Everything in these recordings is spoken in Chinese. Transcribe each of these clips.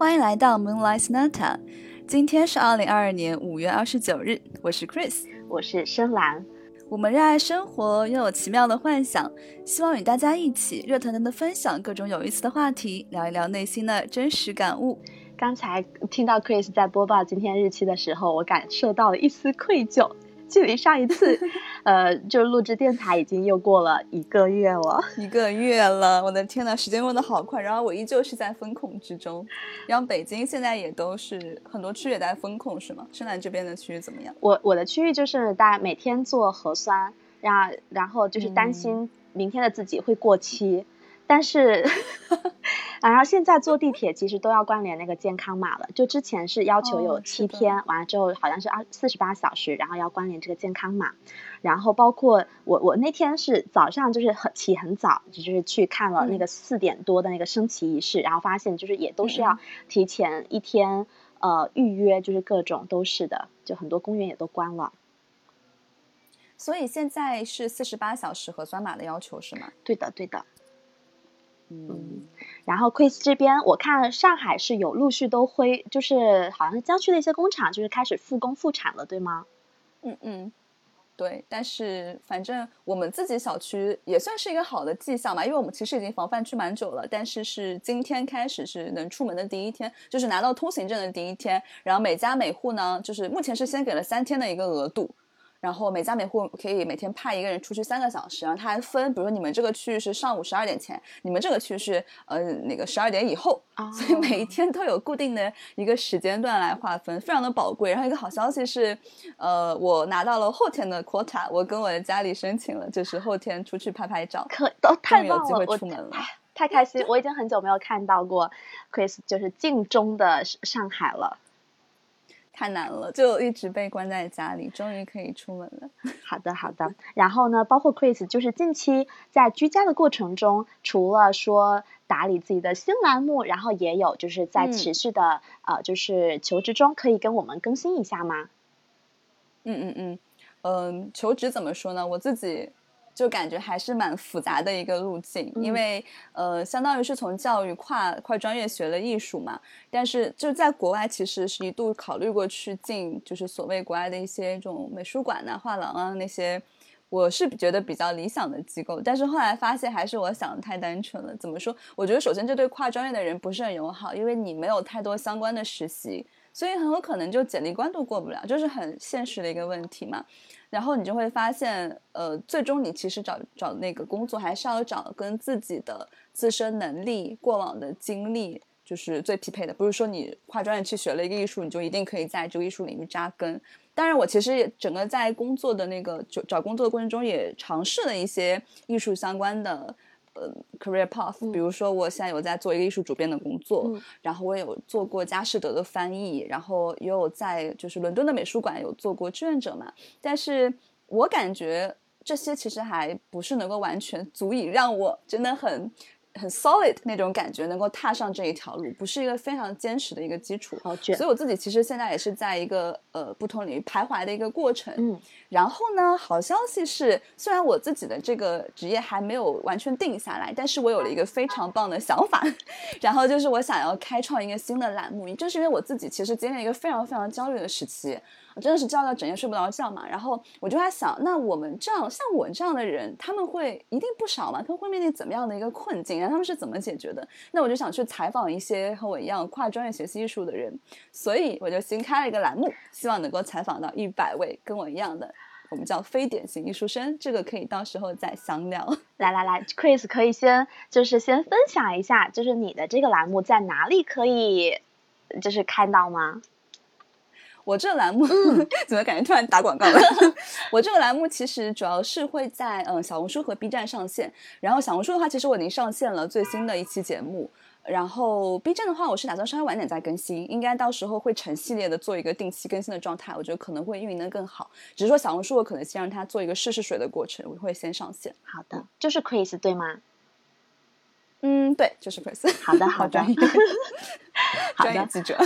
欢迎来到 Moonlight Sonata。今天是二零二二年五月二十九日，我是 Chris，我是深蓝。我们热爱生活，拥有奇妙的幻想，希望与大家一起热腾腾的分享各种有意思的话题，聊一聊内心的真实感悟。刚才听到 Chris 在播报今天日期的时候，我感受到了一丝愧疚。距离上一次，呃，就录制电台已经又过了一个月了，一个月了，我的天呐，时间过得好快。然后我依旧是在风控之中，然后北京现在也都是很多区域也在风控，是吗？深南这边的区域怎么样？我我的区域就是大家每天做核酸，然然后就是担心明天的自己会过期。但是，然后现在坐地铁其实都要关联那个健康码了。就之前是要求有七天，完了之后好像是二四十八小时，然后要关联这个健康码。然后包括我，我那天是早上就是很起很早，就是去看了那个四点多的那个升旗仪式，然后发现就是也都是要提前一天呃预约，就是各种都是的，就很多公园也都关了。所以现在是四十八小时核酸码的要求是吗？对的，对的。嗯，然后 Chris 这边，我看上海是有陆续都恢，就是好像是郊区的一些工厂，就是开始复工复产了，对吗？嗯嗯，对。但是反正我们自己小区也算是一个好的迹象吧，因为我们其实已经防范区蛮久了，但是是今天开始是能出门的第一天，就是拿到通行证的第一天。然后每家每户呢，就是目前是先给了三天的一个额度。然后每家每户可以每天派一个人出去三个小时，然后他还分，比如说你们这个区域是上午十二点前，你们这个区是呃那个十二点以后，所以每一天都有固定的一个时间段来划分，非常的宝贵。然后一个好消息是，呃，我拿到了后天的 quota，我跟我的家里申请了，就是后天出去拍拍照，可都太棒了，我太开心，我已经很久没有看到过 Chris 就是镜中的上海了。太难了，就一直被关在家里，终于可以出门了。好的，好的。然后呢，包括 Chris，就是近期在居家的过程中，除了说打理自己的新栏目，然后也有就是在持续的呃，就是求职中，可以跟我们更新一下吗？嗯嗯嗯，嗯，求职怎么说呢？我自己。就感觉还是蛮复杂的一个路径，因为呃，相当于是从教育跨跨专业学了艺术嘛。但是就在国外，其实是一度考虑过去进，就是所谓国外的一些这种美术馆呐、画廊啊那些，我是觉得比较理想的机构。但是后来发现，还是我想的太单纯了。怎么说？我觉得首先这对跨专业的人不是很友好，因为你没有太多相关的实习，所以很有可能就简历关都过不了，就是很现实的一个问题嘛。然后你就会发现，呃，最终你其实找找那个工作，还是要找跟自己的自身能力、过往的经历就是最匹配的。不是说你跨专业去学了一个艺术，你就一定可以在这个艺术领域扎根。当然，我其实也整个在工作的那个就找工作的过程中，也尝试了一些艺术相关的。呃，career path，比如说我现在有在做一个艺术主编的工作，然后我有做过佳士得的翻译，然后也有在就是伦敦的美术馆有做过志愿者嘛。但是我感觉这些其实还不是能够完全足以让我真的很。很 solid 那种感觉，能够踏上这一条路，不是一个非常坚实的一个基础。所以我自己其实现在也是在一个呃不同领域徘徊的一个过程。嗯，然后呢，好消息是，虽然我自己的这个职业还没有完全定下来，但是我有了一个非常棒的想法。然后就是我想要开创一个新的栏目，就是因为我自己其实经历一个非常非常焦虑的时期。真的是叫到整夜睡不着觉嘛，然后我就在想，那我们这样像我这样的人，他们会一定不少嘛？他们会面临怎么样的一个困境？然后他们是怎么解决的？那我就想去采访一些和我一样跨专业学习艺术的人，所以我就新开了一个栏目，希望能够采访到一百位跟我一样的，我们叫非典型艺术生。这个可以到时候再详聊。来来来，Chris 可以先就是先分享一下，就是你的这个栏目在哪里可以就是看到吗？我这个栏目 怎么感觉突然打广告了？我这个栏目其实主要是会在嗯小红书和 B 站上线。然后小红书的话，其实我已经上线了最新的一期节目。然后 B 站的话，我是打算稍微晚点再更新，应该到时候会成系列的做一个定期更新的状态。我觉得可能会运营的更好。只是说小红书我可能先让它做一个试试水的过程，我会先上线。好的，就是 Chris 对吗？嗯，对，就是 Chris。好的，好 专业，专业记者。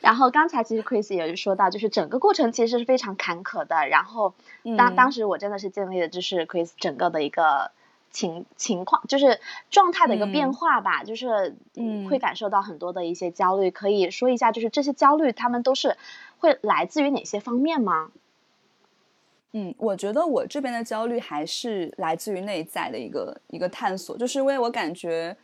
然后刚才其实 Chris 也是说到，就是整个过程其实是非常坎坷的。然后当当时我真的是经历了，就是 Chris 整个的一个情情况，就是状态的一个变化吧，就是嗯会感受到很多的一些焦虑。可以说一下，就是这些焦虑，他们都是会来自于哪些方面吗？嗯，我觉得我这边的焦虑还是来自于内在的一个一个探索，就是因为我感觉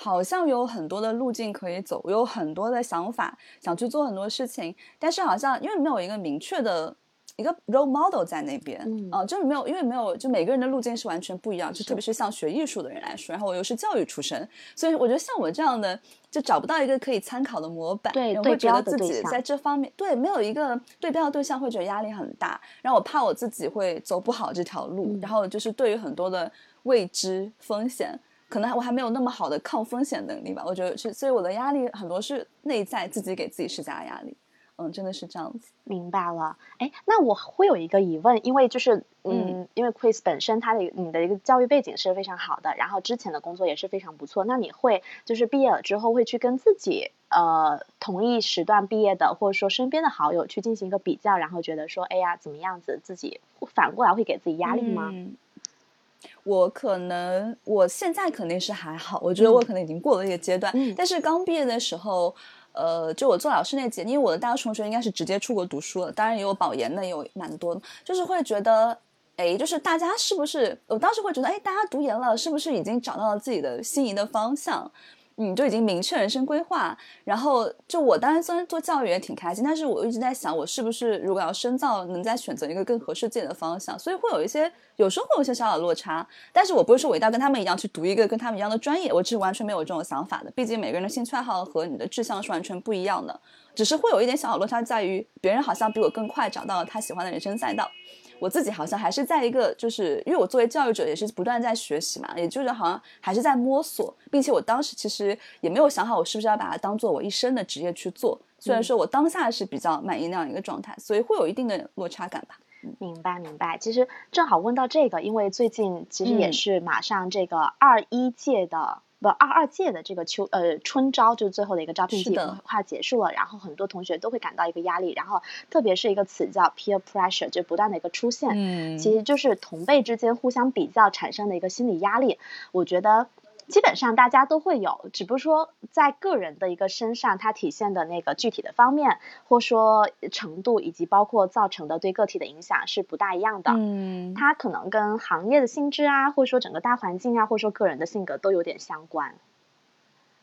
好像有很多的路径可以走，我有很多的想法想去做很多事情，但是好像因为没有一个明确的一个 role model 在那边，嗯。啊、就是没有，因为没有，就每个人的路径是完全不一样，就特别是像学艺术的人来说，然后我又是教育出身，所以我觉得像我这样的就找不到一个可以参考的模板，然后会觉得自己在这方面对没有一个对标的对象，会觉得压力很大，然后我怕我自己会走不好这条路，嗯。然后就是对于很多的未知风险。可能我还没有那么好的抗风险能力吧，我觉得是，所以我的压力很多是内在自己给自己施加的压力，嗯，真的是这样子。明白了，哎，那我会有一个疑问，因为就是，嗯，嗯因为 Chris 本身他的你的一个教育背景是非常好的，然后之前的工作也是非常不错，那你会就是毕业了之后会去跟自己呃同一时段毕业的，或者说身边的好友去进行一个比较，然后觉得说，哎呀，怎么样子，自己反过来会给自己压力吗？嗯我可能我现在肯定是还好，我觉得我可能已经过了一个阶段。嗯但是刚毕业的时候，呃，就我做老师那届，因为我的大学同学应该是直接出国读书了，当然也有保研的，也有蛮多的，就是会觉得。哎，就是大家是不是？我当时会觉得，哎，大家读研了，是不是已经找到了自己的心仪的方向？你，就已经明确人生规划。然后，就我当然虽然做教育也挺开心，但是我一直在想，我是不是如果要深造，能再选择一个更合适自己的方向？所以会有一些，有时候会有一些小小的落差。但是我不是说我一定要跟他们一样去读一个跟他们一样的专业，我只是完全没有这种想法的。毕竟每个人的兴趣爱好和你的志向是完全不一样的，只是会有一点小小落差，在于别人好像比我更快找到了他喜欢的人生赛道。我自己好像还是在一个，就是因为我作为教育者也是不断在学习嘛，也就是好像还是在摸索，并且我当时其实也没有想好我是不是要把它当做我一生的职业去做。虽然说我当下是比较满意那样一个状态，所以会有一定的落差感吧。明白明白，其实正好问到这个，因为最近其实也嗯是马上这个二一届的。不，二二届的这个秋呃春招就是最后的一个招聘季快结束了，然后很多同学都会感到一个压力，然后特别是一个词叫 peer pressure，就不断的一个出现，嗯其实就是同辈之间互相比较产生的一个心理压力。我觉得基本上大家都会有，只不过说在个人的一个身上，它体现的那个具体的方面，或说程度，以及包括造成的对个体的影响是不大一样的。嗯，它可能跟行业的性质啊，或者说整个大环境啊，或者说个人的性格都有点相关。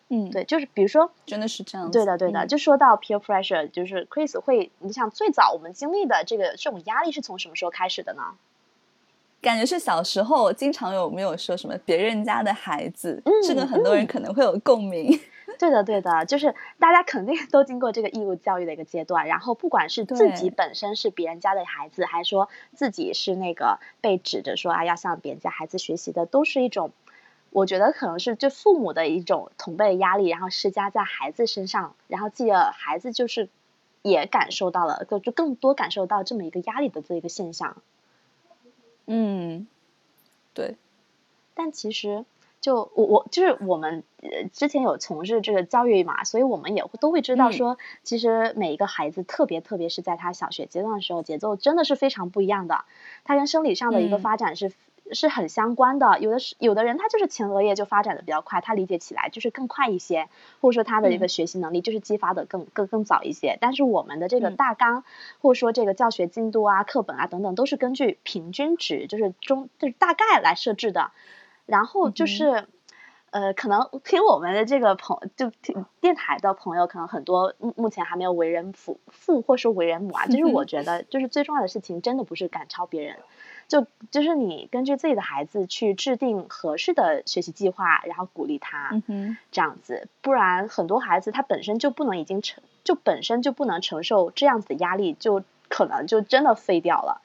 嗯，对，就是比如说，真的是这样子。对的，对的，嗯就说到 peer pressure，就是 Chris 会，你想最早我们经历的这个这种压力是从什么时候开始的呢？感觉是小时候经常有没有说什么别人家的孩子，嗯这个很多人可能会有共鸣。对的，对的，就是大家肯定都经过这个义务教育的一个阶段，然后不管是自己本身是别人家的孩子，还是说自己是那个被指着说啊要向别人家孩子学习的，都是一种，我觉得可能是就父母的一种同辈的压力，然后施加在孩子身上，然后继而孩子就是也感受到了，就就更多感受到这么一个压力的这一个现象。嗯，对，但其实就我我就是我们呃之前有从事这个教育嘛，所以我们也会都会知道嗯。说，其实每一个孩子，特别特别是在他小学阶段的时候，节奏真的是非常不一样的，他跟生理上的一个嗯。发展是。是很相关的，有的是有的人他就是前额叶就发展的比较快，他理解起来就是更快一些，或者说他的一个嗯学习能力就是激发的更更更早一些。但是我们的这个嗯大纲，或者说这个教学进度啊、课本啊等等，都是根据平均值，就是中就是大概来设置的。然后就是，呃，可能听我们的这个朋就听电台的朋友，可能很多目目前还没有为人父父或是为人母啊。就是我 觉得，就是最重要的事情，真的不是赶超别人，就就是你根据自己的孩子去制定合适的学习计划，然后鼓励他。嗯哼，这样子，不然很多孩子他本身就不能已经承，就本身就不能承受这样子的压力，就可能就真的废掉了。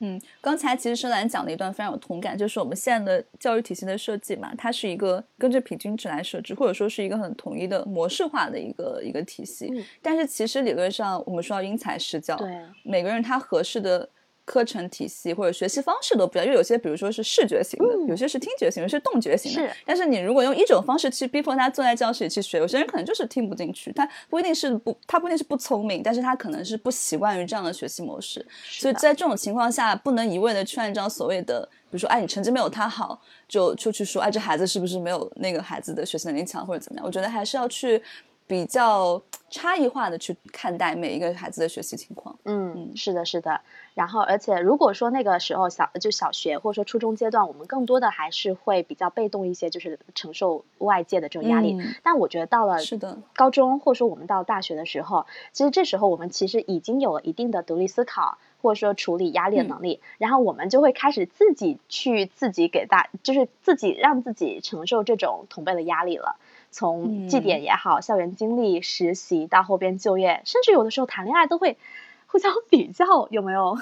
嗯，刚才其实深蓝讲了一段非常有同感，就是我们现在的教育体系的设计嘛，它是一个根据平均值来设置，或者说是一个很统一的模式化的一个一个体系。嗯但是其实理论上，我们说要因材施教，对，每个人他合适的课程体系或者学习方式都不一样，因为有些比如说是视觉型的，嗯有些是听觉型，有些是动觉型的。是但是你如果用一种方式去逼迫他坐在教室里去学，有些人可能就是听不进去，他不一定是不，他不一定是不聪明，但是他可能是不习惯于这样的学习模式。所以在这种情况下，不能一味的去按照所谓的比如说，哎，你成绩没有他好，就就去说，哎，这孩子是不是没有那个孩子的学习能力强，或者怎么样？我觉得还是要去比较差异化的去看待每一个孩子的学习情况。嗯，是的，是的。然后，而且如果说那个时候小就小学或者说初中阶段，我们更多的还是会比较被动一些，就是承受外界的这种压力。但我觉得到了是的高中，或者说我们到大学的时候，其实这时候我们其实已经有了一定的独立思考，或者说处理压力的能力。然后我们就会开始自己去自己给大，就是自己让自己承受这种同辈的压力了。从绩点也好，校园经历、实习到后边就业，甚至有的时候谈恋爱都会。互相比较有没有？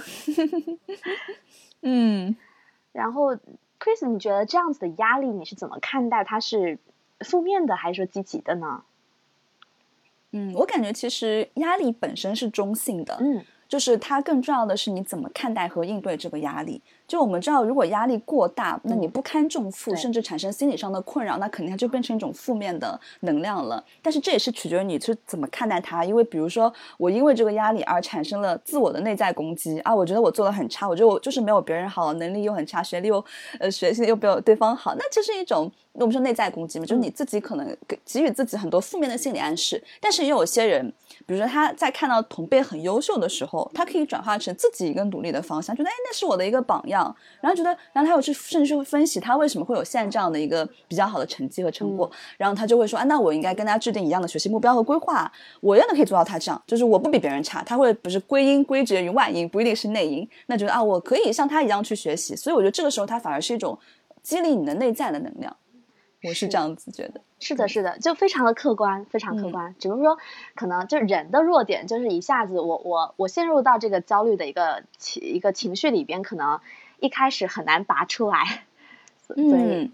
嗯，然后 Chris，你觉得这样子的压力你是怎么看待？它是负面的还是说积极的呢？嗯，我感觉其实压力本身是中性的。嗯。就是它更重要的是你怎么看待和应对这个压力。就我们知道，如果压力过大，那你不堪重负，甚至产生心理上的困扰，那肯定它就变成一种负面的能量了。但是这也是取决于你是怎么看待它。因为比如说，我因为这个压力而产生了自我的内在攻击啊，我觉得我做的很差，我觉得我就是没有别人好，能力又很差，学历又呃学习又没有对方好，那这是一种我们说内在攻击嘛，就是你自己可能给给予自己很多负面的心理暗示。但是也有些人。比如说他在看到同辈很优秀的时候，他可以转化成自己一个努力的方向，觉得哎那是我的一个榜样，然后觉得，然后他有去甚至去分析他为什么会有现在这样的一个比较好的成绩和成果，然后他就会说，啊那我应该跟他制定一样的学习目标和规划，我也能可以做到他这样，就是我不比别人差，他会不是归因归结于外因，不一定是内因，那觉得啊我可以像他一样去学习，所以我觉得这个时候他反而是一种激励你的内在的能量。我是这样子觉得，是的，是的，就非常的客观，非常客观。只不过说，可能就人的弱点，就是一下子我我我陷入到这个焦虑的一个情一个情绪里边，可能一开始很难拔出来。嗯，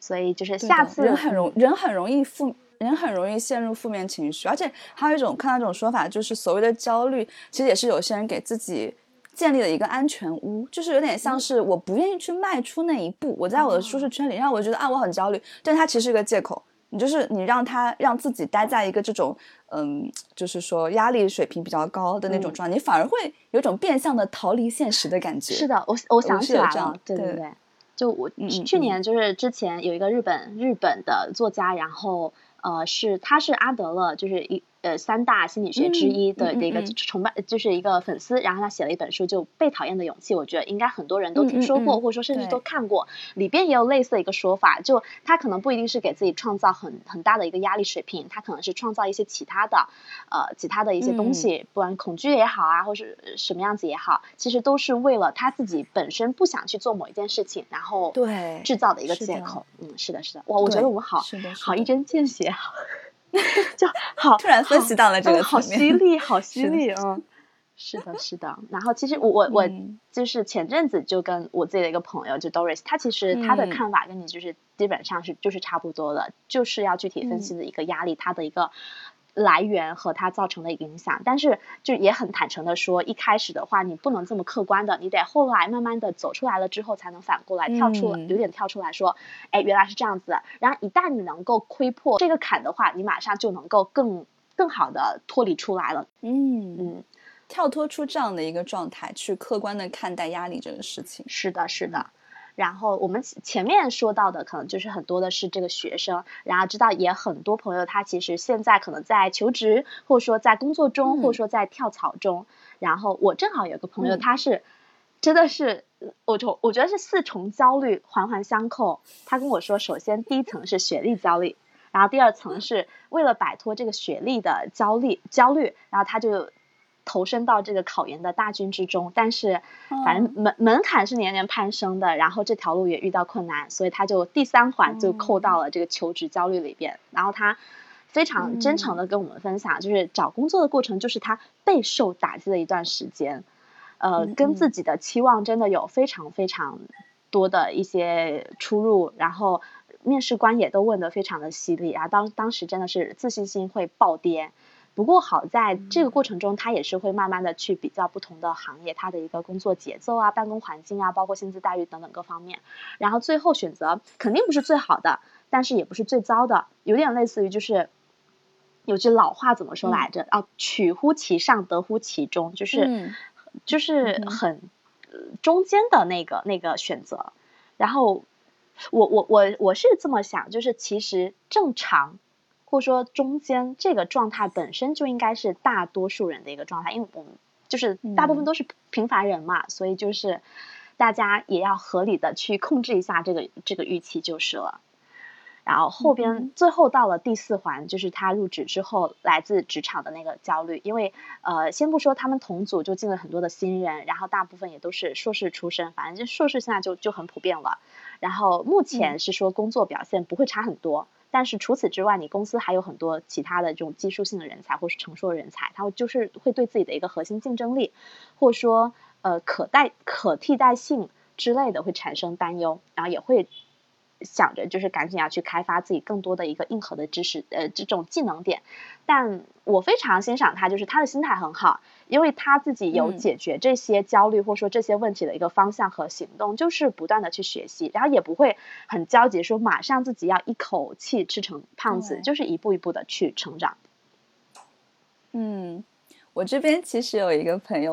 所以就是下次人很容人很容易负人很容易陷入负面情绪，而且还有一种看到一种说法，就是所谓的焦虑，其实也是有些人给自己。建立了一个安全屋，就是有点像是我不愿意去迈出那一步，我在我的舒适圈里，让我觉得啊我很焦虑，但它其实是一个借口。你就是你让他让自己待在一个这种嗯，就是说压力水平比较高的那种状态，你反而会有种变相的逃离现实的感觉。是的，我我想起来了，对对对，就我去年就是之前有一个日本日本的作家，然后呃是他是阿德勒，就是一。呃，三大心理学之一的的一个崇拜，就是一个粉丝，然后他写了一本书，就《被讨厌的勇气》，我觉得应该很多人都听说过，或者说甚至都看过。里边也有类似的一个说法，就他可能不一定是给自己创造很很大的一个压力水平，他可能是创造一些其他的，呃，其他的一些东西，不管恐惧也好啊，或是什么样子也好，其实都是为了他自己本身不想去做某一件事情，然后对制造的一个借口。嗯，是的，是的，哇，我觉得我们好好一针见血。就好，突然分析到了这个好犀利，好 犀利啊，是的，是的。然后其实我我我就是前阵子就跟我自己的一个朋友就 Doris，他其实他的看法跟你就是基本上是就是差不多的，就是要具体分析的一个压力，他的一个。来源和它造成的影响，但是就也很坦诚的说，一开始的话你不能这么客观的，你得后来慢慢的走出来了之后，才能反过来跳出，有点跳出来说，哎，原来是这样子。然后一旦你能够窥破这个坎的话，你马上就能够更更好的脱离出来了。嗯嗯，跳脱出这样的一个状态，去客观的看待压力这个事情。是的，是的。然后我们前面说到的，可能就是很多的是这个学生，然后知道也很多朋友，他其实现在可能在求职，或者说在工作中，或者说在跳槽中。然后我正好有个朋友，他是真的是，我从我觉得是四重焦虑环环相扣。他跟我说，首先第一层是学历焦虑，然后第二层是为了摆脱这个学历的焦虑焦虑，然后他就。投身到这个考研的大军之中，但是反正门门槛是年年攀升的，然后这条路也遇到困难，所以他就第三环就扣到了这个求职焦虑里边。然后他非常真诚的跟我们分享，就是找工作的过程就是他备受打击的一段时间，呃，跟自己的期望真的有非常非常多的一些出入，然后面试官也都问得非常的犀利啊，当当时真的是自信心会暴跌。不过好在这个过程中，他也是会慢慢的去比较不同的行业，他的一个工作节奏啊、办公环境啊，包括薪资待遇等等各方面，然后最后选择肯定不是最好的，但是也不是最糟的，有点类似于就是有句老话怎么说来着？啊，取乎其上，得乎其中，就是就是很中间的那个那个选择。然后我我我我是这么想，就是其实正常或者说中间这个状态本身就应该是大多数人的一个状态，因为我们就是大部分都是平凡人嘛，所以就是大家也要合理的去控制一下这个这个预期就是了。然后后边最后到了第四环，就是他入职之后来自职场的那个焦虑，因为呃，先不说他们同组就进了很多的新人，然后大部分也都是硕士出身，反正就硕士现在就就很普遍了。然后目前是说工作表现不会差很多，但是除此之外，你公司还有很多其他的这种技术性的人才或是成熟的人才，他就是会对自己的一个核心竞争力，或者说呃可代可替代性之类的会产生担忧，然后也会。想着就是赶紧要去开发自己更多的一个硬核的知识，呃，这种技能点。但我非常欣赏他，就是他的心态很好，因为他自己有解决这些焦虑或者说这些问题的一个方向和行动，就是不断的去学习，然后也不会很焦急说马上自己要一口气吃成胖子，就是一步一步的去成长。嗯。我这边其实有一个朋友，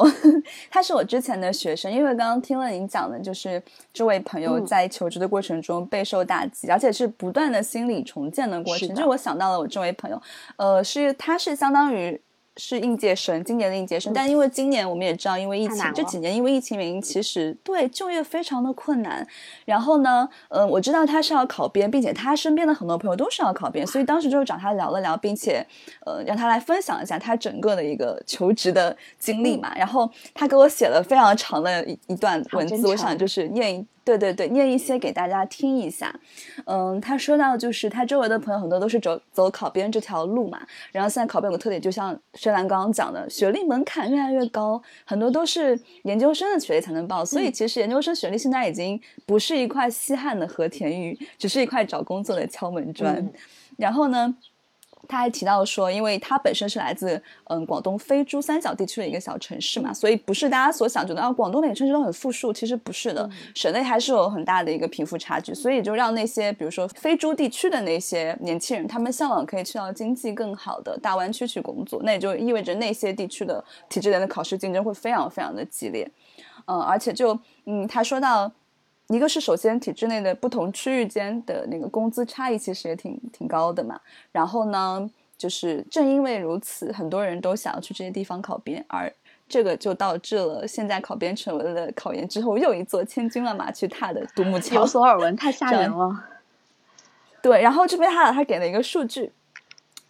他是我之前的学生。因为刚刚听了您讲的，就是这位朋友在求职的过程中备受打击，而且是不断的心理重建的过程。就我想到了我这位朋友，呃，是他是相当于。是应届生，今年的应届生，但因为今年我们也知道，因为疫情这几年因为疫情原因，其实对就业非常的困难。然后呢，嗯，我知道他是要考编，并且他身边的很多朋友都是要考编，所以当时就找他聊了聊，并且呃让他来分享一下他整个的一个求职的经历嘛。然后他给我写了非常长的一一段文字，我想就是念。对对对，念一些给大家听一下。嗯，他说到就是他周围的朋友很多都是走走考编这条路嘛，然后现在考编有个特点，就像薛兰刚刚讲的，学历门槛越来越高，很多都是研究生的学历才能报，所以其实研究生学历现在已经不是一块稀罕的和田玉，只是一块找工作的敲门砖。然后呢？他还提到说，因为他本身是来自嗯广东非珠三角地区的一个小城市嘛，所以不是大家所想觉得啊广东每个城市都很富庶，其实不是的，省内还是有很大的一个贫富差距，所以就让那些比如说非珠地区的那些年轻人，他们向往可以去到经济更好的大湾区去工作，那也就意味着那些地区的体制内的考试竞争会非常非常的激烈，嗯，而且就嗯他说到。一个是首先体制内的不同区域间的那个工资差异其实也挺挺高的嘛，然后呢，就是正因为如此，很多人都想要去这些地方考编，而这个就导致了现在考编成为了考研之后又一座千军万马去踏的独木桥。有所耳闻，太吓人 了。对，然后这边他他给了一个数据，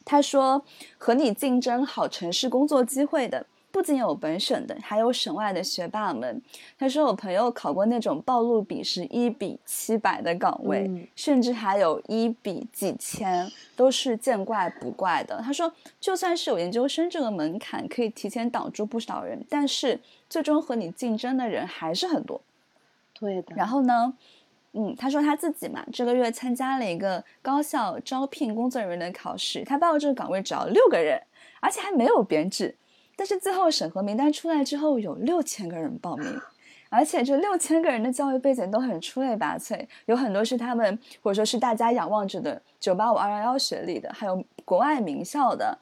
他说和你竞争好城市工作机会的。不仅有本省的，还有省外的学霸们。他说，我朋友考过那种报录比是一比七百的岗位，甚至还有一比几千，都是见怪不怪的。他说，就算是有研究生这个门槛，可以提前挡住不少人，但是最终和你竞争的人还是很多。对的。然后呢，嗯，他说他自己嘛，这个月参加了一个高校招聘工作人员的考试，他报这个岗位只要六个人，而且还没有编制。但是最后审核名单出来之后，有六千个人报名，而且这六千个人的教育背景都很出类拔萃，有很多是他们或者说是大家仰望着的九八五二幺幺学历的，还有国外名校的。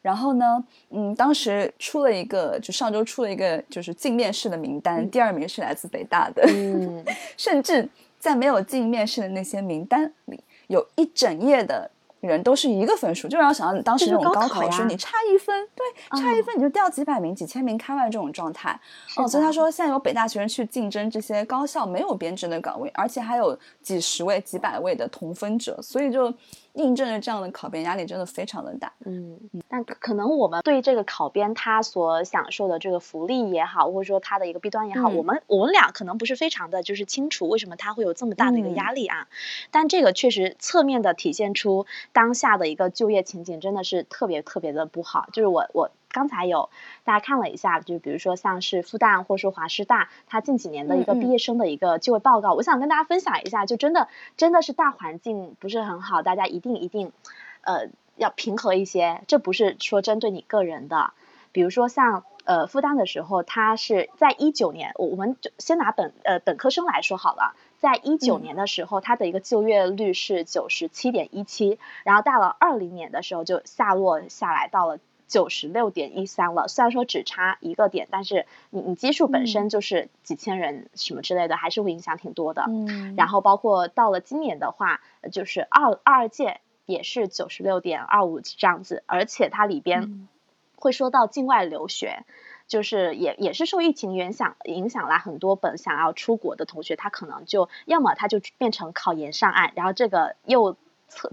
然后呢，嗯，当时出了一个，就上周出了一个就是进面试的名单，第二名是来自北大的，嗯，甚至在没有进面试的那些名单里，有一整页的。人都是一个分数，就让我想到当时那种高考，说你差一分，对，差一分你就掉几百名、几千名开外这种状态。哦，所以他说现在有北大学生去竞争这些高校没有编制的岗位，而且还有几十位、几百位的同分者，所以就。印证了这样的考编压力真的非常的大，嗯，但可能我们对这个考编他所享受的这个福利也好，或者说他的一个弊端也好，我们我们俩可能不是非常的就是清楚为什么他会有这么大的一个压力啊。但这个确实侧面的体现出当下的一个就业情景真的是特别特别的不好，就是我我。刚才有大家看了一下，就比如说像是复旦或者说华师大，它近几年的一个毕业生的一个就业报告，我想跟大家分享一下，就真的真的是大环境不是很好，大家一定一定呃要平和一些，这不是说针对你个人的。比如说像呃复旦的时候，它是在一九年，我我们就先拿本呃本科生来说好了，在一九年的时候，它的一个就业率是九十七点一七，然后到了二零年的时候就下落下来到了。九十六点一三了。虽然说只差一个点，但是你你基数本身就是几千人什么之类的，还是会影响挺多的。嗯，然后包括到了今年的话，就是二二届也是九十六点二五这样子，而且它里边会说到境外留学。就是也也是受疫情影响影响啦很多本想要出国的同学，他可能就要么他就变成考研上岸，然后这个又测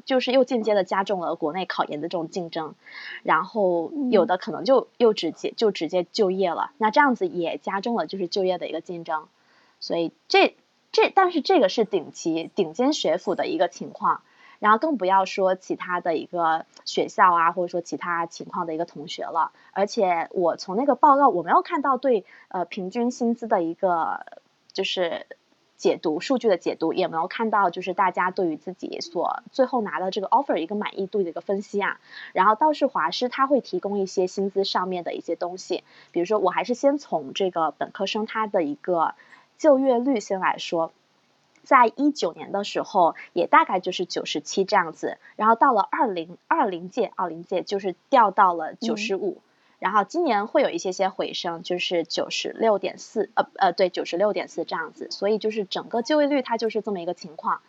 就是又间接的加重了国内考研的这种竞争，然后有的可能就又直接就直接就业了，那这样子也加重了就是就业的一个竞争，所以这这但是这个是顶级顶尖学府的一个情况。然后更不要说其他的一个学校啊，或者说其他情况的一个同学了。而且我从那个报告，我没有看到对呃平均薪资的一个就是解读数据的解读，也没有看到就是大家对于自己所最后拿的这个 offer 一个满意度的一个分析啊。然后倒是华师他会提供一些薪资上面的一些东西，比如说我还是先从这个本科生他的一个就业率先来说。在一九年的时候，也大概就是九十七这样子，然后到了二零二零届，二零届就是掉到了九十五，然后今年会有一些些回升，就是九十六点四，呃呃，对，九十六点四这样子，所以就是整个就业率它就是这么一个情况。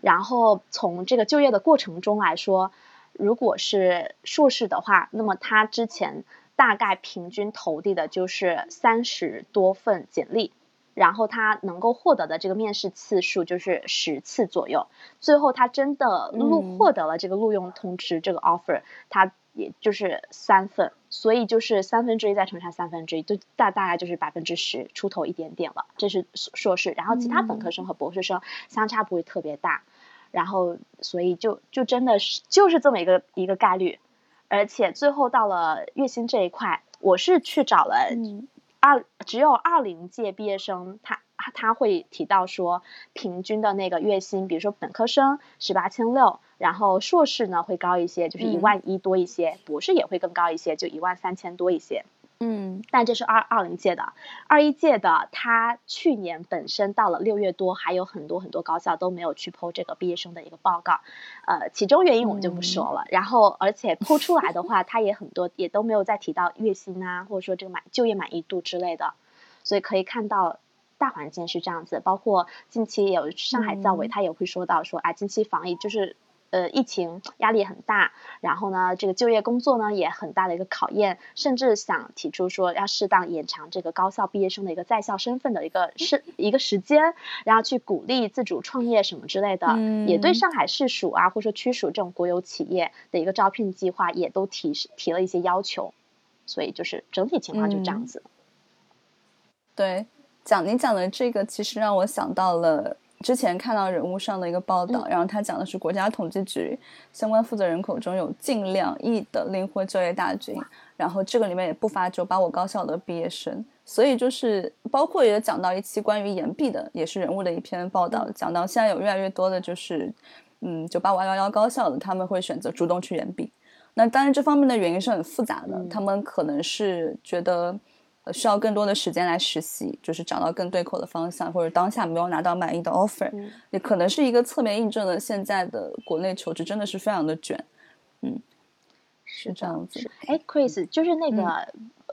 然后从这个就业的过程中来说，如果是硕士的话，那么他之前大概平均投递的就是三十多份简历。然后他能够获得的这个面试次数就是十次左右，最后他真的录获得了这个录用通知，这个 offer，他也就是三份，所以就是三分之一再乘上三分之一，就大大概就是百分之十出头一点点了。这是硕士，然后其他本科生和博士生相差不会特别大，然后所以就就真的是就是这么一个一个概率，而且最后到了月薪这一块，我是去找了。二只有二零届毕业生，他他会提到说，平均的那个月薪，比如说本科生十八千六，然后硕士呢会高一些，就是一万一多一些，博士也会更高一些，就一万三千多一些。嗯，但这是二二零届的，二一届的，他去年本身到了六月多，还有很多很多高校都没有去剖这个毕业生的一个报告，呃，其中原因我们就不说了。然后，而且剖出来的 话，他也很多也都没有再提到月薪啊，或者说这个满就业满意度之类的，所以可以看到大环境是这样子。包括近期有上海教委，他也会说到说啊，近期防疫就是。呃，疫情压力很大，然后呢，这个就业工作呢也很大的一个考验，甚至想提出说要适当延长这个高校毕业生的一个在校身份的一个是一个时间，然后去鼓励自主创业什么之类的，也对上海市属啊或者说区属这种国有企业的一个招聘计划也都提提了一些要求，所以就是整体情况就这样子。对，讲你讲的这个其实让我想到了。之前看到人物上的一个报道，然后他讲的是国家统计局相关负责人口中有近两亿的灵活就业大军，然后这个里面也不乏九八五高校的毕业生，所以就是包括也讲到一期关于延毕的，也是人物的一篇报道，讲到现在有越来越多的就是嗯九八五幺幺高校的他们会选择主动去延毕，那当然这方面的原因是很复杂的，他们可能是觉得。需要更多的时间来实习，就是找到更对口的方向，或者当下没有拿到满意的 offer，也可能是一个侧面印证了现在的国内求职真的是非常的卷。嗯，是这样子。哎，Chris，就是那个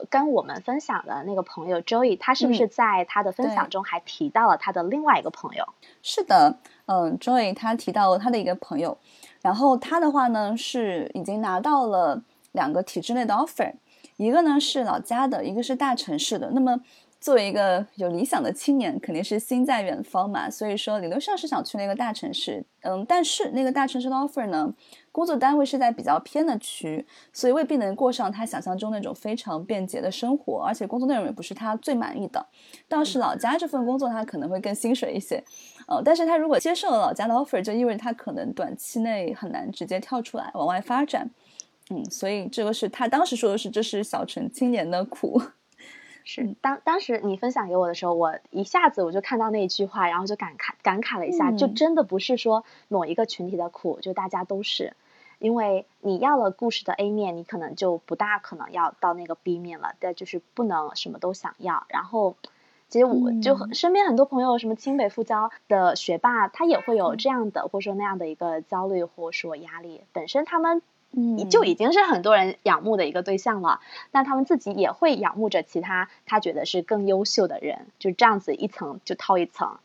跟我们分享的那个朋友 Joey，他是不是在他的分享中还提到了他的另外一个朋友？是的，嗯，Joey 他提到了他的一个朋友，然后他的话呢是已经拿到了两个体制内的 offer。一个呢是老家的，一个是大城市的。那么作为一个有理想的青年，肯定是心在远方嘛。所以说理论上是想去那个大城市，嗯，但是那个大城市的 offer 呢，工作单位是在比较偏的区，所以未必能过上他想象中那种非常便捷的生活，而且工作内容也不是他最满意的。倒是老家这份工作，他可能会更薪水一些，呃，但是他如果接受了老家的 offer，就意味着他可能短期内很难直接跳出来往外发展。嗯，所以这个是他当时说的是，这是小城青年的苦。是当当时你分享给我的时候，我一下子我就看到那一句话，然后就感慨感慨了一下，就真的不是说某一个群体的苦，就大家都是，因为你要了故事的 A 面，你可能就不大可能要到那个 B 面了，但就是不能什么都想要。然后，其实我就身边很多朋友，什么清北复交的学霸，他也会有这样的或者说那样的一个焦虑或者说压力，本身他们。嗯，就已经是很多人仰慕的一个对象了。那他们自己也会仰慕着其他他觉得是更优秀的人，就这样子一层就套一层。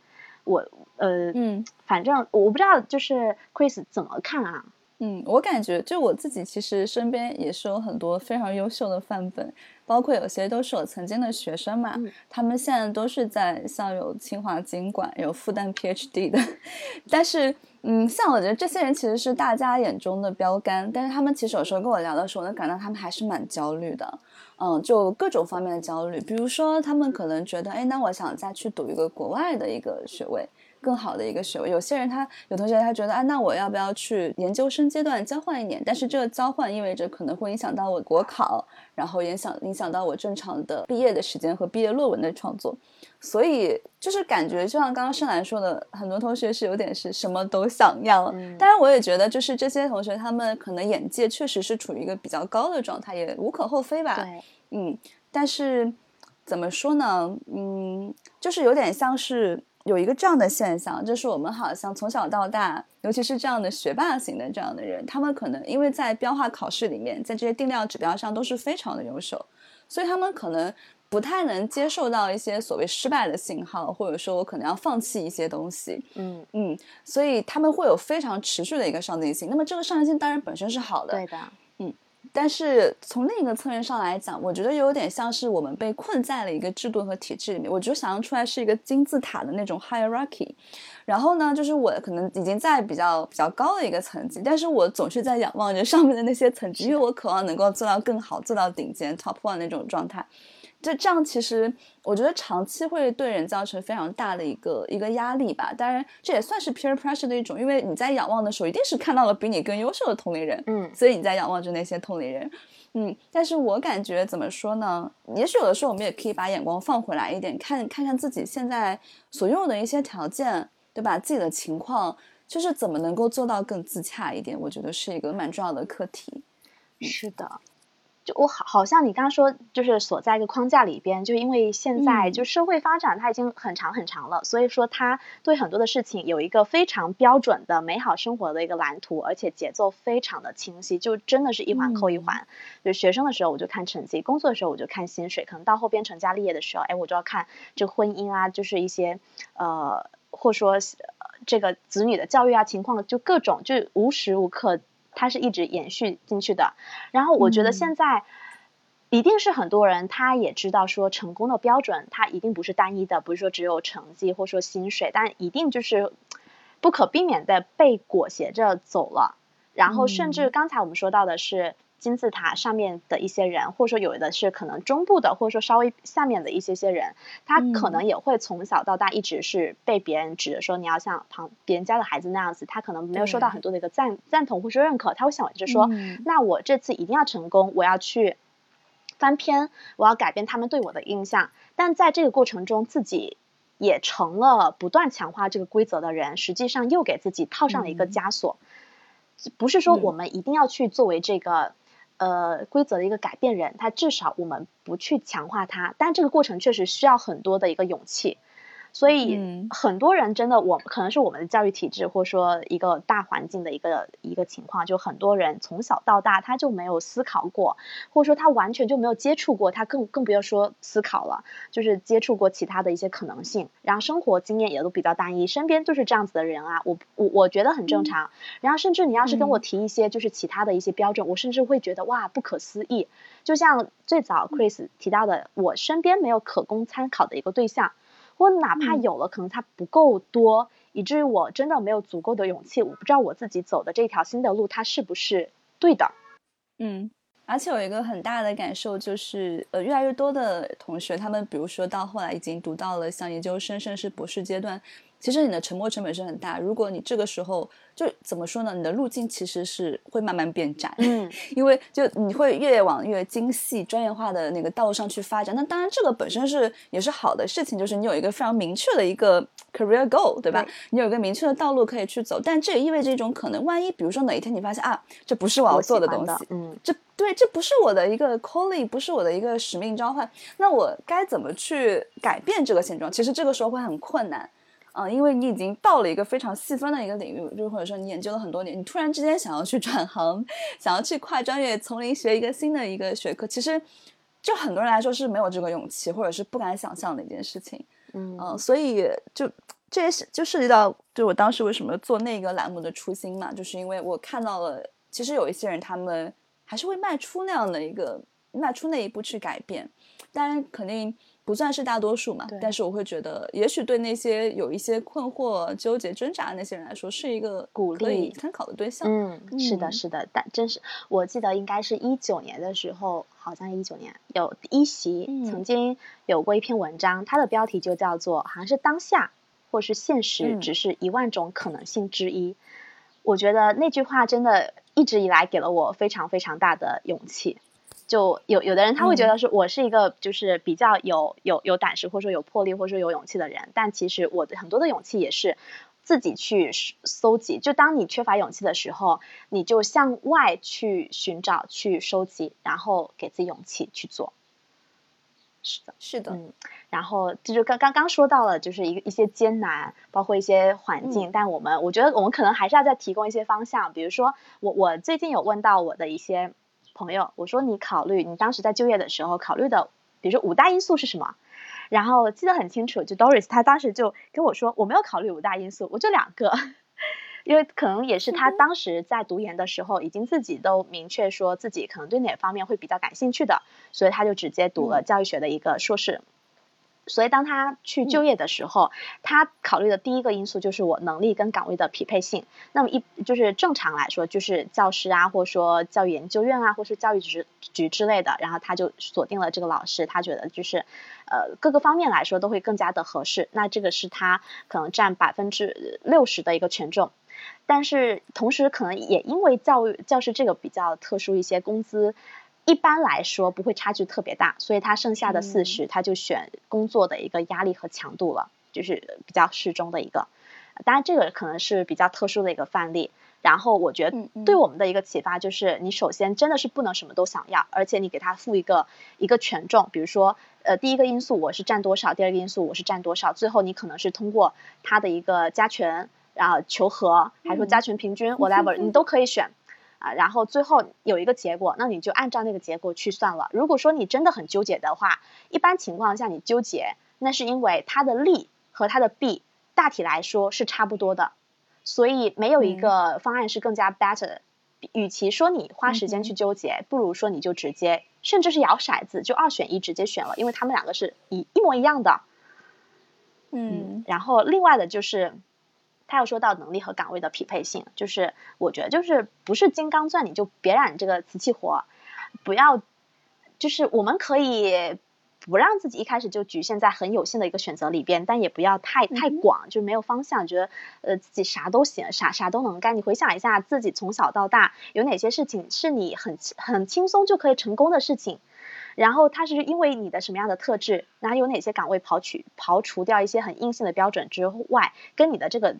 我呃嗯，反正我不知道，就是 Chris 怎么看啊？嗯，我感觉就我自己其实身边也是有很多非常优秀的范本，包括有些都是我曾经的学生嘛，他们现在都是在像有清华经管、有复旦 PhD 的。但是，嗯，像我觉得这些人其实是大家眼中的标杆，但是他们其实有时候跟我聊的时候，能感到他们还是蛮焦虑的。嗯，就各种方面的焦虑，比如说他们可能觉得，哎，那我想再去读一个国外的一个学位。更好的一个学位，有些人他有同学他觉得啊，那我要不要去研究生阶段交换一年？但是这个交换意味着可能会影响到我国考，然后影响影响到我正常的毕业的时间和毕业论文的创作，所以就是感觉就像刚刚盛兰说的，很多同学是有点是什么都想要。当然我也觉得就是这些同学他们可能眼界确实是处于一个比较高的状态，也无可厚非吧。对，嗯，但是怎么说呢？嗯，就是有点像是。有一个这样的现象，就是我们好像从小到大，尤其是这样的学霸型的这样的人，他们可能因为在标化考试里面，在这些定量指标上都是非常的优秀，所以他们可能不太能接受到一些所谓失败的信号，或者说我可能要放弃一些东西。嗯嗯，所以他们会有非常持续的一个上进心。那么这个上进心当然本身是好的。对的。但是从另一个侧面上来讲，我觉得有点像是我们被困在了一个制度和体制里面。我觉得想象出来是一个金字塔的那种 hierarchy，然后呢，就是我可能已经在比较比较高的一个层级，但是我总是在仰望着上面的那些层级，因为我渴望能够做到更好，做到顶尖 top one 那种状态。就这样，其实我觉得长期会对人造成非常大的一个一个压力吧。当然，这也算是 peer pressure 的一种，因为你在仰望的时候，一定是看到了比你更优秀的同龄人，嗯，所以你在仰望着那些同龄人，嗯。但是我感觉怎么说呢？也许有的时候我们也可以把眼光放回来一点，看看看自己现在所拥有的一些条件，对吧？自己的情况，就是怎么能够做到更自洽一点？我觉得是一个蛮重要的课题。是的。就我好，好像你刚刚说，就是锁在一个框架里边，就因为现在就社会发展它已经很长很长了，所以说它对很多的事情有一个非常标准的美好生活的一个蓝图，而且节奏非常的清晰，就真的是一环扣一环。就学生的时候我就看成绩，工作的时候我就看薪水，可能到后边成家立业的时候，哎，我就要看这婚姻啊，就是一些呃，或者说这个子女的教育啊情况，就各种就无时无刻。它是一直延续进去的，然后我觉得现在一定是很多人他也知道说成功的标准，它一定不是单一的，不是说只有成绩或者说薪水，但一定就是不可避免的被裹挟着走了，然后甚至刚才我们说到的是。金字塔上面的一些人，或者说有的是可能中部的，或者说稍微下面的一些些人，他可能也会从小到大一直是被别人指着说你要像旁别人家的孩子那样子，他可能没有受到很多的一个赞赞同或是认可，他会想着说，那我这次一定要成功，我要去翻篇，我要改变他们对我的印象。但在这个过程中，自己也成了不断强化这个规则的人，实际上又给自己套上了一个枷锁。不是说我们一定要去作为这个。呃，规则的一个改变人，他至少我们不去强化他，但这个过程确实需要很多的一个勇气。所以很多人真的，我可能是我们的教育体制，或者说一个大环境的一个一个情况，就很多人从小到大他就没有思考过，或者说他完全就没有接触过，他更更不要说思考了，就是接触过其他的一些可能性，然后生活经验也都比较单一，身边就是这样子的人啊，我我我觉得很正常。然后甚至你要是跟我提一些就是其他的一些标准，我甚至会觉得哇不可思议。就像最早 Chris 提到的，我身边没有可供参考的一个对象。我哪怕有了，可能它不够多，以至于我真的没有足够的勇气。我不知道我自己走的这条新的路，它是不是对的？嗯，而且有一个很大的感受就是，呃，越来越多的同学，他们比如说到后来已经读到了像研究生甚至是博士阶段。其实你的沉没成本是很大。如果你这个时候就怎么说呢？你的路径其实是会慢慢变窄，嗯，因为就你会越往越精细、专业化的那个道路上去发展。那当然，这个本身是也是好的事情，就是你有一个非常明确的一个 career goal，对吧？你有一个明确的道路可以去走。但这也意味着一种可能，万一比如说哪一天你发现啊，这不是我要做的东西，嗯，这对，这不是我的一个 calling，不是我的一个使命召唤，那我该怎么去改变这个现状？其实这个时候会很困难。啊，因为你已经到了一个非常细分的一个领域，就或者说你研究了很多年，你突然之间想要去转行，想要去跨专业从零学一个新的一个学科，其实就很多人来说是没有这个勇气，或者是不敢想象的一件事情。嗯，所以就这也是就涉及到，就我当时为什么做那个栏目的初心嘛，就是因为我看到了，其实有一些人他们还是会迈出那样的一个迈出那一步去改变，当然肯定。不算是大多数嘛，但是我会觉得，也许对那些有一些困惑、纠结、挣扎的那些人来说，是一个鼓励、参考的对象。嗯，是的，是的，但真是，我记得应该是一九年的时候，好像一九年有一席曾经有过一篇文章，它的标题就叫做“好像是当下或是现实，只是一万种可能性之一”。我觉得那句话真的一直以来给了我非常非常大的勇气。就有有的人他会觉得是我是一个就是比较有有有胆识或者说有魄力或者说有勇气的人，但其实我的很多的勇气也是自己去搜集。就当你缺乏勇气的时候，你就向外去寻找、去收集，然后给自己勇气去做。是的，是的。嗯，然后这就刚刚刚说到了，就是一个一些艰难，包括一些环境，但我们我觉得我们可能还是要再提供一些方向。比如说，我我最近有问到我的一些。朋友，我说你考虑你当时在就业的时候考虑的，比如说五大因素是什么？然后记得很清楚，就 Doris 他当时就跟我说，我没有考虑五大因素，我就两个，因为可能也是他当时在读研的时候，已经自己都明确说自己可能对哪方面会比较感兴趣的，所以他就直接读了教育学的一个硕士。所以，当他去就业的时候，他考虑的第一个因素就是我能力跟岗位的匹配性。那么，一就是正常来说，就是教师啊，或者说教育研究院啊，或是教育局局之类的。然后他就锁定了这个老师，他觉得就是，呃，各个方面来说都会更加的合适。那这个是他可能占百分之六十的一个权重。但是同时，可能也因为教育教师这个比较特殊一些，工资。一般来说不会差距特别大，所以他剩下的四十，他就选工作的一个压力和强度了，就是比较适中的一个。当然，这个可能是比较特殊的一个范例。然后我觉得对我们的一个启发就是，你首先真的是不能什么都想要，而且你给他赋一个一个权重，比如说，呃，第一个因素我是占多少，第二个因素我是占多少，最后你可能是通过他的一个加权，然后求和，还是说加权平均，whatever，你都可以选。啊，然后最后有一个结果，那你就按照那个结果去算了。如果说你真的很纠结的话，一般情况下你纠结，那是因为它的利和它的弊大体来说是差不多的，所以没有一个方案是更加 better。与其说你花时间去纠结，不如说你就直接，甚至是摇骰子，就二选一直接选了，因为他们两个是一一模一样的。嗯，然后另外的就是。他要说到能力和岗位的匹配性，就是我觉得就是不是金刚钻你就别染这个瓷器活，不要，就是我们可以不让自己一开始就局限在很有限的一个选择里边，但也不要太太广，就没有方向，觉得呃自己啥都行，啥啥都能干。你回想一下自己从小到大有哪些事情是你很很轻松就可以成功的事情，然后它是因为你的什么样的特质，然后有哪些岗位刨取刨除掉一些很硬性的标准之外，跟你的这个。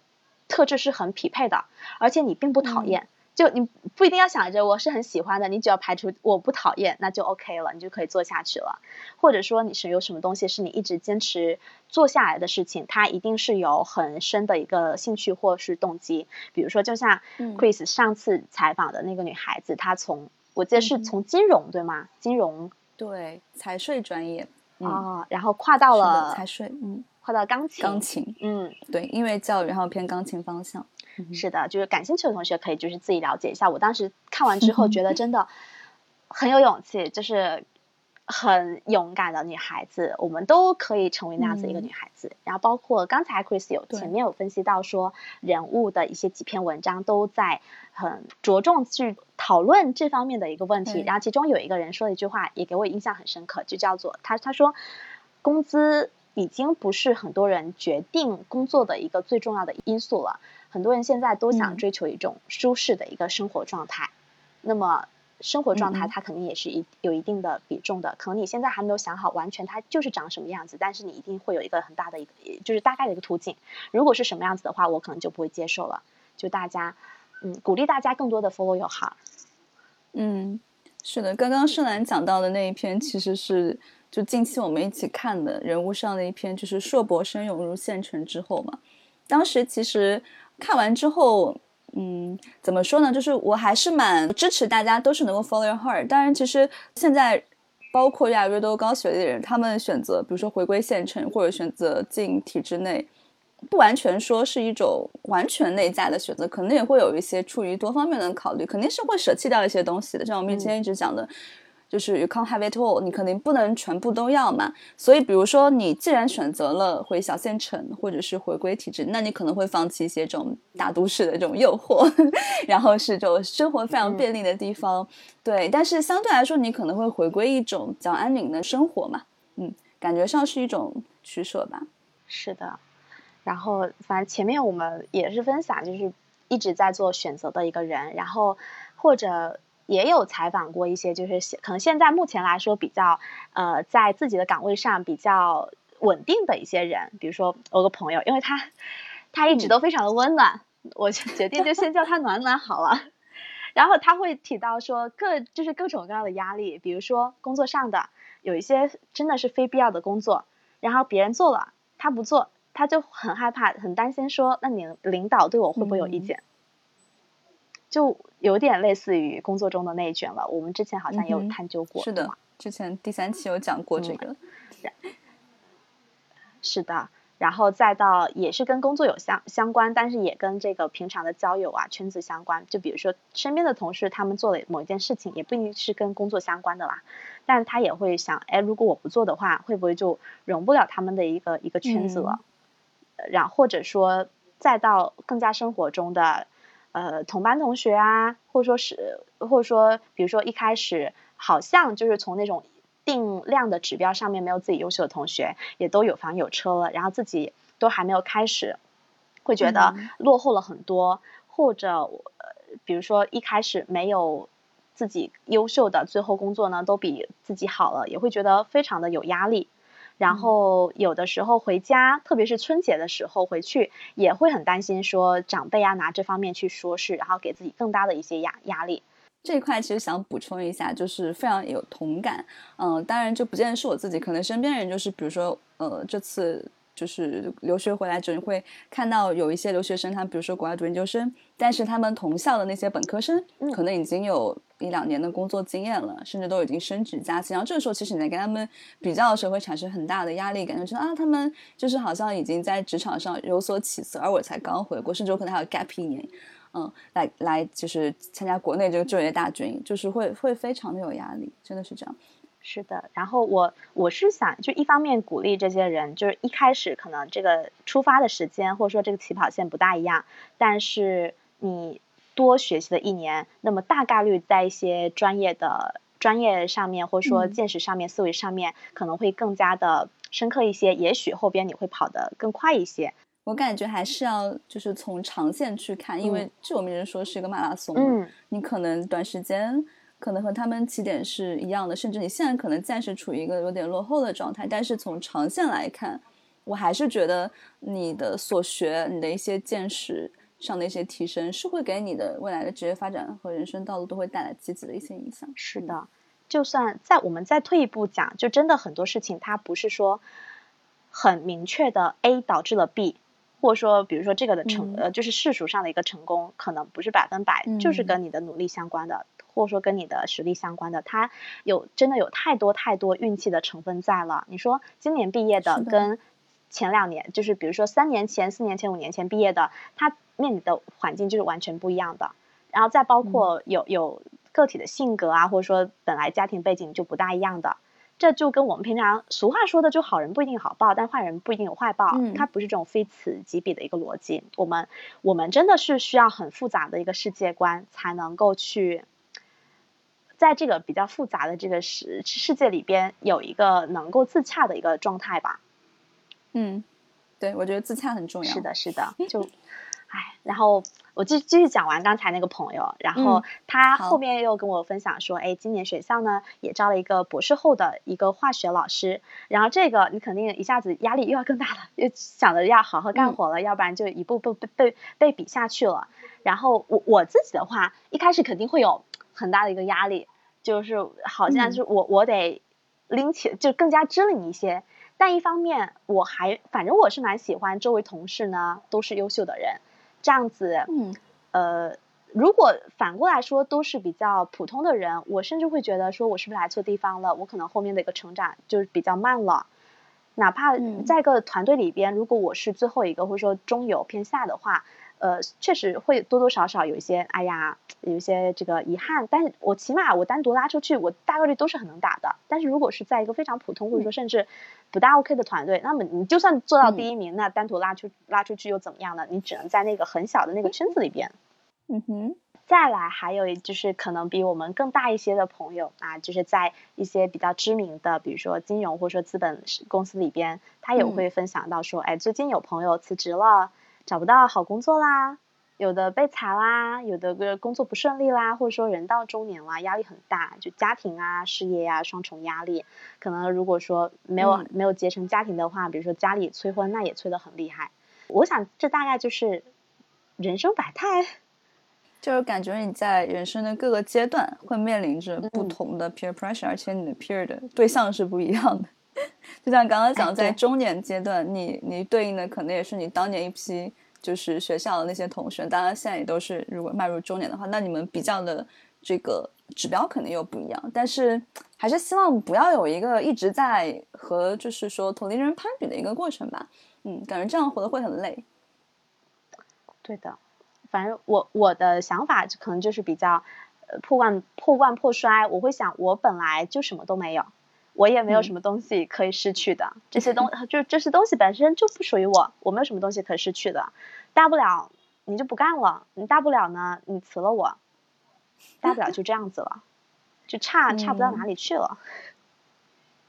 特质是很匹配的，而且你并不讨厌，就你不一定要想着我是很喜欢的，你只要排除我不讨厌，那就 OK 了，你就可以做下去了。或者说你是有什么东西是你一直坚持做下来的事情，它一定是有很深的一个兴趣或是动机。比如说，就像 Chris 上次采访的那个女孩子，她从我记得是从金融对吗？金融对财税专业啊，然后跨到了财税，嗯。跨到钢琴，钢琴，嗯，对，音乐教育然后偏钢琴方向，是的，就是感兴趣的同学可以就是自己了解一下。我当时看完之后 觉得真的很有勇气，就是很勇敢的女孩子，我们都可以成为那样子一个女孩子。然后包括刚才 Chris 有前面有分析到说，人物的一些几篇文章都在很着重去讨论这方面的一个问题。然后其中有一个人说了一句话，也给我印象很深刻，就叫做他他说工资。已经不是很多人决定工作的一个最重要的因素了。很多人现在都想追求一种舒适的一个生活状态。那么，生活状态它肯定也是一有一定的比重的。可能你现在还没有想好完全它就是长什么样子，但是你一定会有一个很大的一个，就是大概的一个途径。如果是什么样子的话，我可能就不会接受了。就大家，嗯，鼓励大家更多的 follow your heart。嗯，是的，刚刚盛兰讲到的那一篇其实是。就近期我们一起看的人物上的一篇，就是硕博生涌入县城之后嘛，当时其实看完之后，嗯，怎么说呢？就是我还是蛮支持大家都是能够 follow your heart。当然，其实现在包括越来越多高学历的人，他们选择比如说回归县城，或者选择进体制内。不完全说是一种完全内在的选择，可能也会有一些出于多方面的考虑，肯定是会舍弃掉一些东西的。像我们之前一直讲的，就是 you can't have it all，你肯定不能全部都要嘛。所以，比如说你既然选择了回小县城或者是回归体制，那你可能会放弃一些这种大都市的这种诱惑，然后是这种生活非常便利的地方。对，但是相对来说，你可能会回归一种比较安宁的生活嘛。嗯，感觉上是一种取舍吧。是的。然后，反正前面我们也是分享，就是一直在做选择的一个人，然后或者也有采访过一些，就是可能现在目前来说比较呃在自己的岗位上比较稳定的一些人，比如说我个朋友，因为他他一直都非常的温暖，我就决定就先叫他暖暖好了。然后他会提到说各就是各种各样的压力，比如说工作上的有一些真的是非必要的工作，然后别人做了他不做。他就很害怕，很担心，说：“那你领导对我会不会有意见？”就有点类似于工作中的内卷了。我们之前好像也有探究过，是的，之前第三期有讲过这个。是的，然后再到也是跟工作有相相关，但是也跟这个平常的交友啊圈子相关。就比如说身边的同事，他们做了某一件事情，也不一定是跟工作相关的啦，但他也会想：哎，如果我不做的话，会不会就融不了他们的一个一个圈子了？然后或者说再到更加生活中的，呃，同班同学啊，或者说是或者说，比如说一开始好像就是从那种定量的指标上面没有自己优秀的同学，也都有房有车了，然后自己都还没有开始，会觉得落后了很多，或者比如说一开始没有自己优秀的，最后工作呢都比自己好了，也会觉得非常的有压力。然后有的时候回家，特别是春节的时候回去，也会很担心说长辈啊拿这方面去说事，然后给自己更大的一些压压力。这一块其实想补充一下，就是非常有同感。嗯，当然就不见得是我自己，可能身边人就是比如说，呃，这次。就是留学回来之后，你会看到有一些留学生，他比如说国外读研究生，但是他们同校的那些本科生，可能已经有一两年的工作经验了，甚至都已经升职加薪。然后这个时候，其实你在跟他们比较的时候，会产生很大的压力感，觉得啊，他们就是好像已经在职场上有所起色，而我才刚回国，甚至我可能还有 gap 一年，嗯，来来就是参加国内这个就业大军，就是会会非常的有压力，真的是这样。是的，然后我我是想，就一方面鼓励这些人，就是一开始可能这个出发的时间或者说这个起跑线不大一样，但是你多学习了一年，那么大概率在一些专业的专业上面或者说见识上面、思维上面可能会更加的深刻一些，也许后边你会跑得更快一些。我感觉还是要就是从长线去看，因为这我们人说是一个马拉松，嗯，你可能短时间。可能和他们起点是一样的，甚至你现在可能暂时处于一个有点落后的状态，但是从长线来看，我还是觉得你的所学、你的一些见识上的一些提升，是会给你的未来的职业发展和人生道路都会带来积极的一些影响。是的，就算在我们再退一步讲，就真的很多事情它不是说很明确的 A 导致了 B，或者说比如说这个的成呃就是世俗上的一个成功，可能不是百分百就是跟你的努力相关的。或者说跟你的实力相关的，它有真的有太多太多运气的成分在了。你说今年毕业的跟前两年，就是比如说三年前、四年前、五年前毕业的，他面临的环境就是完全不一样的。然后再包括有有个体的性格啊，或者说本来家庭背景就不大一样的，这就跟我们平常俗话说的，就好人不一定好报，但坏人不一定有坏报，它不是这种非此即彼的一个逻辑。我们我们真的是需要很复杂的一个世界观，才能够去。在这个比较复杂的这个世世界里边，有一个能够自洽的一个状态吧。嗯，对，我觉得自洽很重要。是的，是的，就，哎，然后我继继续讲完刚才那个朋友，然后他后面又跟我分享说，哎，今年学校呢也招了一个博士后的一个化学老师，然后这个你肯定一下子压力又要更大了，又想着要好好干活了，要不然就一步步被被被比下去了。然后我我自己的话，一开始肯定会有。很大的一个压力，就是好像是我我得拎起，就更加支棱一些。但一方面，我还反正我是蛮喜欢周围同事呢都是优秀的人，这样子，嗯，呃，如果反过来说都是比较普通的人，我甚至会觉得说我是不是来错地方了？我可能后面的一个成长就是比较慢了。哪怕在一个团队里边，如果我是最后一个或者说中游偏下的话。呃，确实会多多少少有一些，哎呀，有一些这个遗憾。但是我起码我单独拉出去，我大概率都是很能打的。但是如果是在一个非常普通或者说甚至不大 OK 的团队，那么你就算做到第一名，那单独拉出拉出去又怎么样呢？你只能在那个很小的那个圈子里边。嗯哼。再来，还有就是可能比我们更大一些的朋友啊，就是在一些比较知名的，比如说金融或者说资本公司里边，他也会分享到说，哎，最近有朋友辞职了。找不到好工作啦，有的被裁啦，有的个工作不顺利啦，或者说人到中年啦，压力很大，就家庭啊、事业呀双重压力。可能如果说没有没有结成家庭的话，比如说家里催婚，那也催得很厉害。我想这大概就是人生百态，就是感觉你在人生的各个阶段会面临着不同的 peer pressure，而且你的 peer 的对象是不一样的。就像刚刚讲，在中年阶段，你你对应的可能也是你当年一批就是学校的那些同学，当然现在也都是，如果迈入中年的话，那你们比较的这个指标肯定又不一样。但是还是希望不要有一个一直在和就是说同龄人攀比的一个过程吧。嗯，感觉这样活得会很累。对的，反正我我的想法可能就是比较破罐破罐破摔，我会想我本来就什么都没有。我也没有什么东西可以失去的，这些东就这些东西本身就不属于我，我没有什么东西可失去的，大不了你就不干了，你大不了呢你辞了我，大不了就这样子了，就差差不到哪里去了。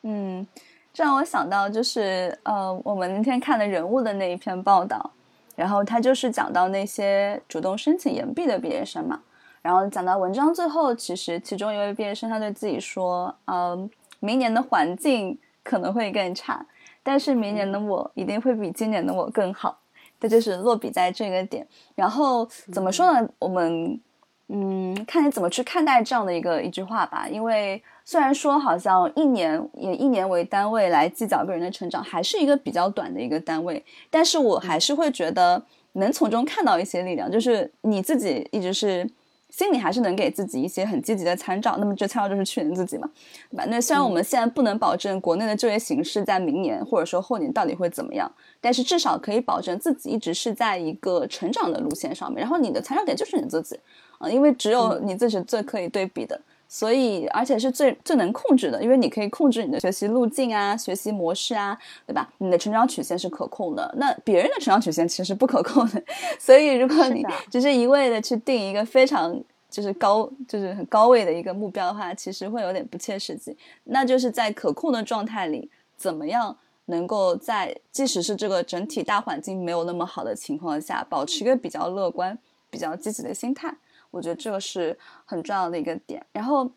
嗯，这让我想到就是呃，我们那天看的人物的那一篇报道，然后他就是讲到那些主动申请延毕的毕业生嘛，然后讲到文章最后，其实其中一位毕业生他对自己说，嗯。明年的环境可能会更差，但是明年的我一定会比今年的我更好。这就是落笔在这个点。然后怎么说呢？我们嗯，看你怎么去看待这样的一个一句话吧。因为虽然说好像一年以一年为单位来计较个人的成长，还是一个比较短的一个单位，但是我还是会觉得能从中看到一些力量。就是你自己一直是。心里还是能给自己一些很积极的参照，那么这参照就是去年自己嘛，对吧？那虽然我们现在不能保证国内的就业形势在明年或者说后年到底会怎么样，但是至少可以保证自己一直是在一个成长的路线上面。然后你的参照点就是你自己，啊，因为只有你自己最可以对比的。所以，而且是最最能控制的，因为你可以控制你的学习路径啊、学习模式啊，对吧？你的成长曲线是可控的，那别人的成长曲线其实是不可控的。所以，如果你只是一味的去定一个非常就是高就是很高位的一个目标的话，其实会有点不切实际。那就是在可控的状态里，怎么样能够在即使是这个整体大环境没有那么好的情况下，保持一个比较乐观、比较积极的心态？我觉得这个是很重要的一个点。然后，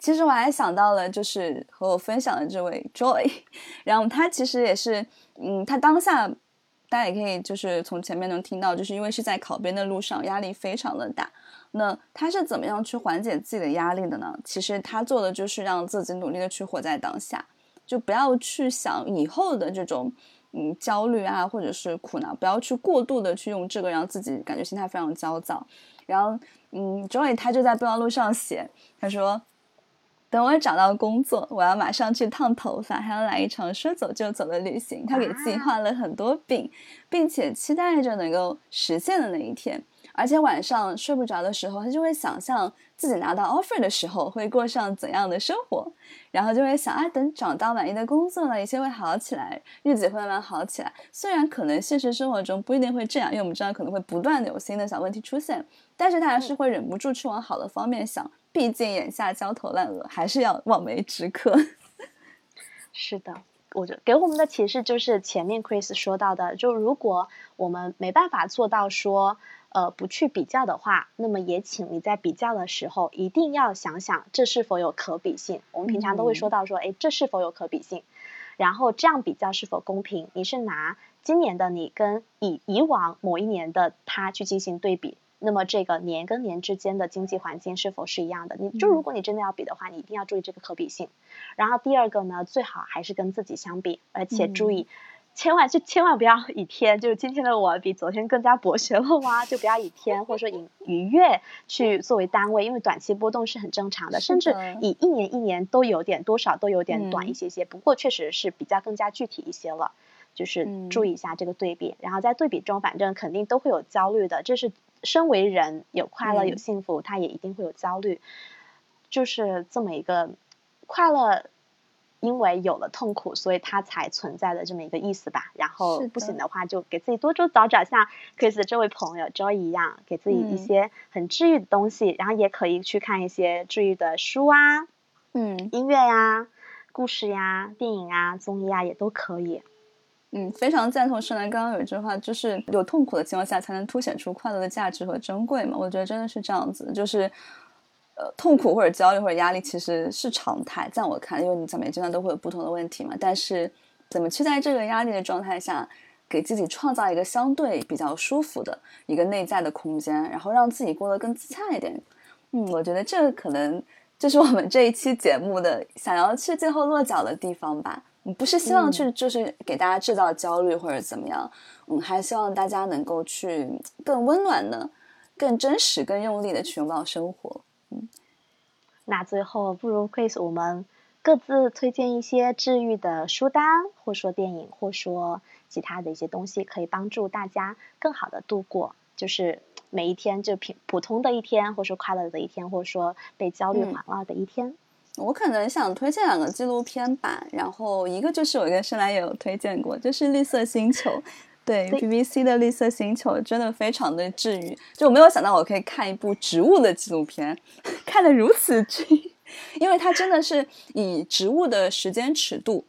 其实我还想到了，就是和我分享的这位 Joy，然后他其实也是，嗯，他当下大家也可以就是从前面能听到，就是因为是在考编的路上，压力非常的大。那他是怎么样去缓解自己的压力的呢？其实他做的就是让自己努力的去活在当下，就不要去想以后的这种嗯焦虑啊，或者是苦恼，不要去过度的去用这个让自己感觉心态非常焦躁。然后，嗯，Joy 他就在备忘录上写，他说：“等我找到工作，我要马上去烫头发，还要来一场说走就走的旅行。”他给自己画了很多饼，并且期待着能够实现的那一天。而且晚上睡不着的时候，他就会想象自己拿到 offer 的时候会过上怎样的生活，然后就会想啊，等找到满意的工作了，一切会好起来，日子会慢慢好起来。虽然可能现实生活中不一定会这样，因为我们知道可能会不断的有新的小问题出现，但是他还是会忍不住去往好的方面想，毕竟眼下焦头烂额，还是要望梅止渴。是的，我觉得给我们的启示就是前面 Chris 说到的，就如果我们没办法做到说。呃，不去比较的话，那么也请你在比较的时候一定要想想这是否有可比性。我们平常都会说到说，哎，这是否有可比性？然后这样比较是否公平？你是拿今年的你跟以以往某一年的他去进行对比，那么这个年跟年之间的经济环境是否是一样的？你就如果你真的要比的话，你一定要注意这个可比性。然后第二个呢，最好还是跟自己相比，而且注意。千万就千万不要以天，就是今天的我比昨天更加博学了哇！就不要以天或者说以以月去作为单位，因为短期波动是很正常的，甚至以一年一年都有点多少都有点短一些些。不过确实是比较更加具体一些了，就是注意一下这个对比。然后在对比中，反正肯定都会有焦虑的，这是身为人有快乐有幸福，他也一定会有焦虑，就是这么一个快乐。因为有了痛苦，所以它才存在的这么一个意思吧。然后不行的话，就给自己多多找找，像 Chris 这位朋友 Joy 一样，给自己一些很治愈的东西。然后也可以去看一些治愈的书啊，嗯，音乐呀、故事呀、电影啊、综艺啊，也都可以。嗯，非常赞同盛兰刚刚有一句话，就是有痛苦的情况下，才能凸显出快乐的价值和珍贵嘛。我觉得真的是这样子，就是。呃，痛苦或者焦虑或者压力其实是常态，在我看，因为你在每阶段都会有不同的问题嘛。但是，怎么去在这个压力的状态下，给自己创造一个相对比较舒服的一个内在的空间，然后让自己过得更自洽一点？嗯，我觉得这个可能就是我们这一期节目的想要去最后落脚的地方吧。不是希望去就是给大家制造焦虑或者怎么样，嗯，还希望大家能够去更温暖的、更真实、更用力的去拥抱生活。嗯，那最后不如 Chris，我们各自推荐一些治愈的书单，或说电影，或说其他的一些东西，可以帮助大家更好的度过，就是每一天就平普通的一天，或者说快乐的一天，或者说被焦虑环绕的一天。我可能想推荐两个纪录片吧，然后一个就是我跟深蓝也有推荐过，就是《绿色星球》。对，BBC 的绿色星球真的非常的治愈，就我没有想到我可以看一部植物的纪录片，看得如此治愈，因为它真的是以植物的时间尺度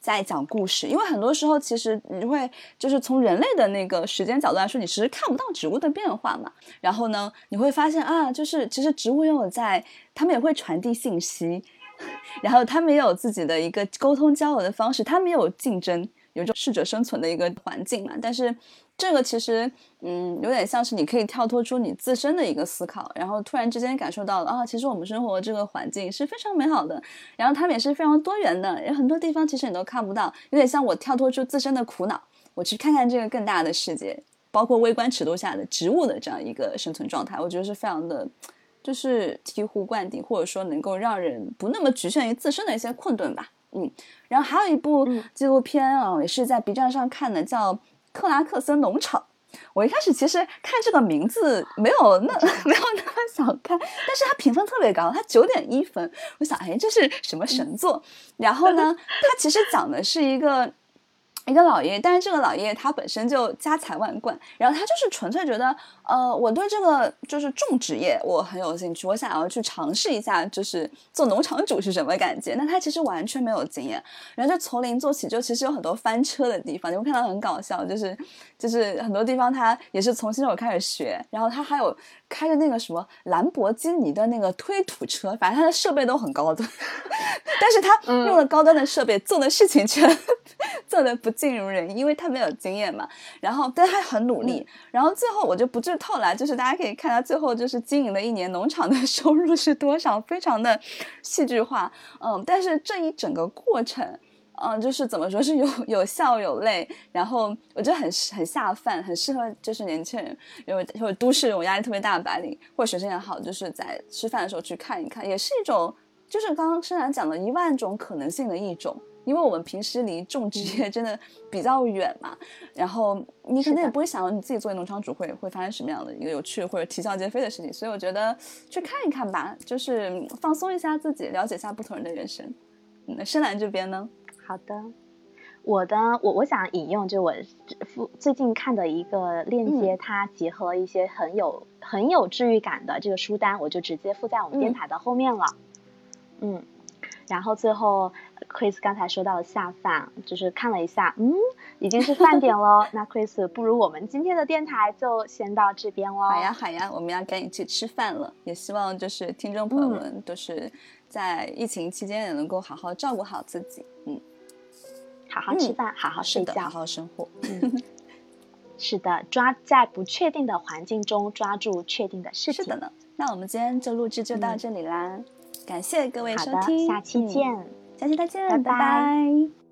在讲故事。因为很多时候其实你会就是从人类的那个时间角度来说，你其实看不到植物的变化嘛。然后呢，你会发现啊，就是其实植物拥有在，他们也会传递信息，然后他们也有自己的一个沟通交流的方式，他们也有竞争。有种适者生存的一个环境嘛，但是这个其实，嗯，有点像是你可以跳脱出你自身的一个思考，然后突然之间感受到了啊，其实我们生活这个环境是非常美好的，然后他们也是非常多元的，有很多地方其实你都看不到，有点像我跳脱出自身的苦恼，我去看看这个更大的世界，包括微观尺度下的植物的这样一个生存状态，我觉得是非常的，就是醍醐灌顶，或者说能够让人不那么局限于自身的一些困顿吧。嗯，然后还有一部纪录片啊，也是在 B 站上看的，叫《克拉克森农场》。我一开始其实看这个名字没有那 没有那么想看，但是它评分特别高，它九点一分。我想，哎，这是什么神作？然后呢，它其实讲的是一个。一个老爷爷，但是这个老爷爷他本身就家财万贯，然后他就是纯粹觉得，呃，我对这个就是种植业我很有兴趣，我想要去尝试一下，就是做农场主是什么感觉。那他其实完全没有经验，然后就从零做起，就其实有很多翻车的地方，你会看到很搞笑，就是就是很多地方他也是从新手开始学，然后他还有开着那个什么兰博基尼的那个推土车，反正他的设备都很高端，但是他用了高端的设备做的事情却 做的不。尽如人意，因为他没有经验嘛。然后，但他很努力。然后最后我就不剧透了，就是大家可以看到最后就是经营了一年农场的 收入是多少，非常的戏剧化。嗯，但是这一整个过程，嗯，就是怎么说是有有笑有泪，然后我觉得很很下饭，很适合就是年轻人，因为或者都市这种压力特别大的白领或者学生也好，就是在吃饭的时候去看一看，也是一种就是刚刚深然讲的一万种可能性的一种。因为我们平时离种植业真的比较远嘛，然后你可能也不会想到你自己作为农场主会会发生什么样的一个有趣或者啼笑皆非的事情，所以我觉得去看一看吧，就是放松一下自己，了解一下不同人的人生。那深蓝这边呢？好的，我的我我想引用就我附最近看的一个链接，它结合一些很有很有治愈感的这个书单，我就直接附在我们电台的后面了。嗯。然后最后，Chris 刚才说到了下饭，就是看了一下，嗯，已经是饭点了。那 Chris，不如我们今天的电台就先到这边喽。好呀，好呀，我们要赶紧去吃饭了。也希望就是听众朋友们都是在疫情期间也能够好好照顾好自己，嗯，好好吃饭，好好睡觉，好好生活。是的，抓在不确定的环境中抓住确定的事情。是的呢。那我们今天就录制就到这里啦，感谢各位收听，下期见，下期再见，拜拜。